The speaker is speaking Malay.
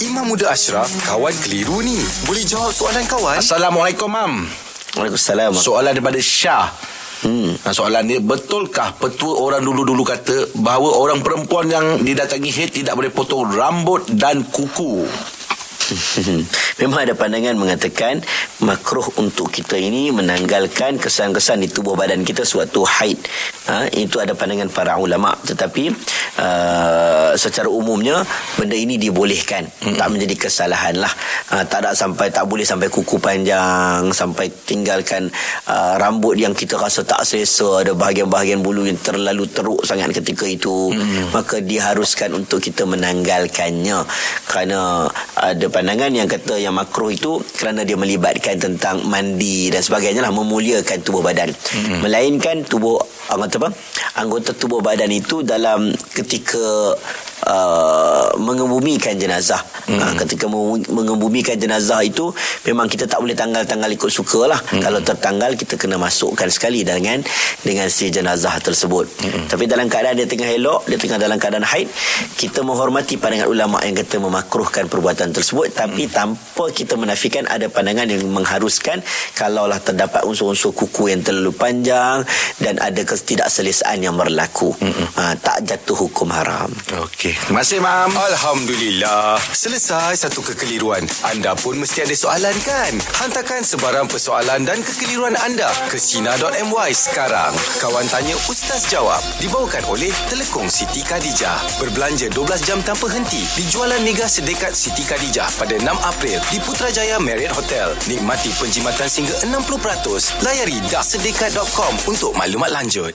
Imam Muda Ashraf, kawan keliru ni. Boleh jawab soalan kawan? Assalamualaikum, Mam. Waalaikumsalam. Soalan daripada Syah. Hmm. Soalan dia, betulkah petua orang dulu-dulu kata bahawa orang perempuan yang didatangi haid tidak boleh potong rambut dan kuku? Memang ada pandangan mengatakan makruh untuk kita ini menanggalkan kesan-kesan di tubuh badan kita suatu haid. Ha, itu ada pandangan para ulama tetapi uh, secara umumnya benda ini dibolehkan. Hmm. Tak menjadi kesalahan lah. Uh, tak ada sampai tak boleh sampai kuku panjang sampai tinggalkan uh, rambut yang kita rasa tak selesa ada bahagian-bahagian bulu yang terlalu teruk sangat ketika itu hmm. maka diharuskan untuk kita menanggalkannya kerana ada pandangan yang kata yang makruh itu kerana dia melibatkan tentang mandi dan sebagainya lah memuliakan tubuh badan. Mm-hmm. Melainkan tubuh anggota apa? Anggota tubuh badan itu dalam ketika uh, mengebumikan jenazah. Mm-hmm. Uh, ketika mengebumikan jenazah itu memang kita tak boleh tanggal-tanggal ikut suka lah. Mm-hmm. Kalau tertanggal kita kena masukkan sekali dengan dengan si jenazah tersebut. Mm-hmm. Tapi dalam keadaan dia tengah elok, dia tengah dalam keadaan haid, kita menghormati pandangan ulama yang kata memakruhkan perbuatan tersebut tapi hmm. tanpa kita menafikan ada pandangan yang mengharuskan kalaulah terdapat unsur-unsur kuku yang terlalu panjang dan ada ketidakselesaan yang berlaku hmm. ha, tak jatuh hukum haram okey terima kasih mam alhamdulillah selesai satu kekeliruan anda pun mesti ada soalan kan hantarkan sebarang persoalan dan kekeliruan anda ke sina.my sekarang kawan tanya ustaz jawab dibawakan oleh Telekong Siti Khadijah berbelanja 12 jam tanpa henti di jualan mega sedekat Siti Khadijah pada 6 April di Putrajaya Marriott Hotel. Nikmati penjimatan sehingga 60%. Layari dahsedekat.com untuk maklumat lanjut.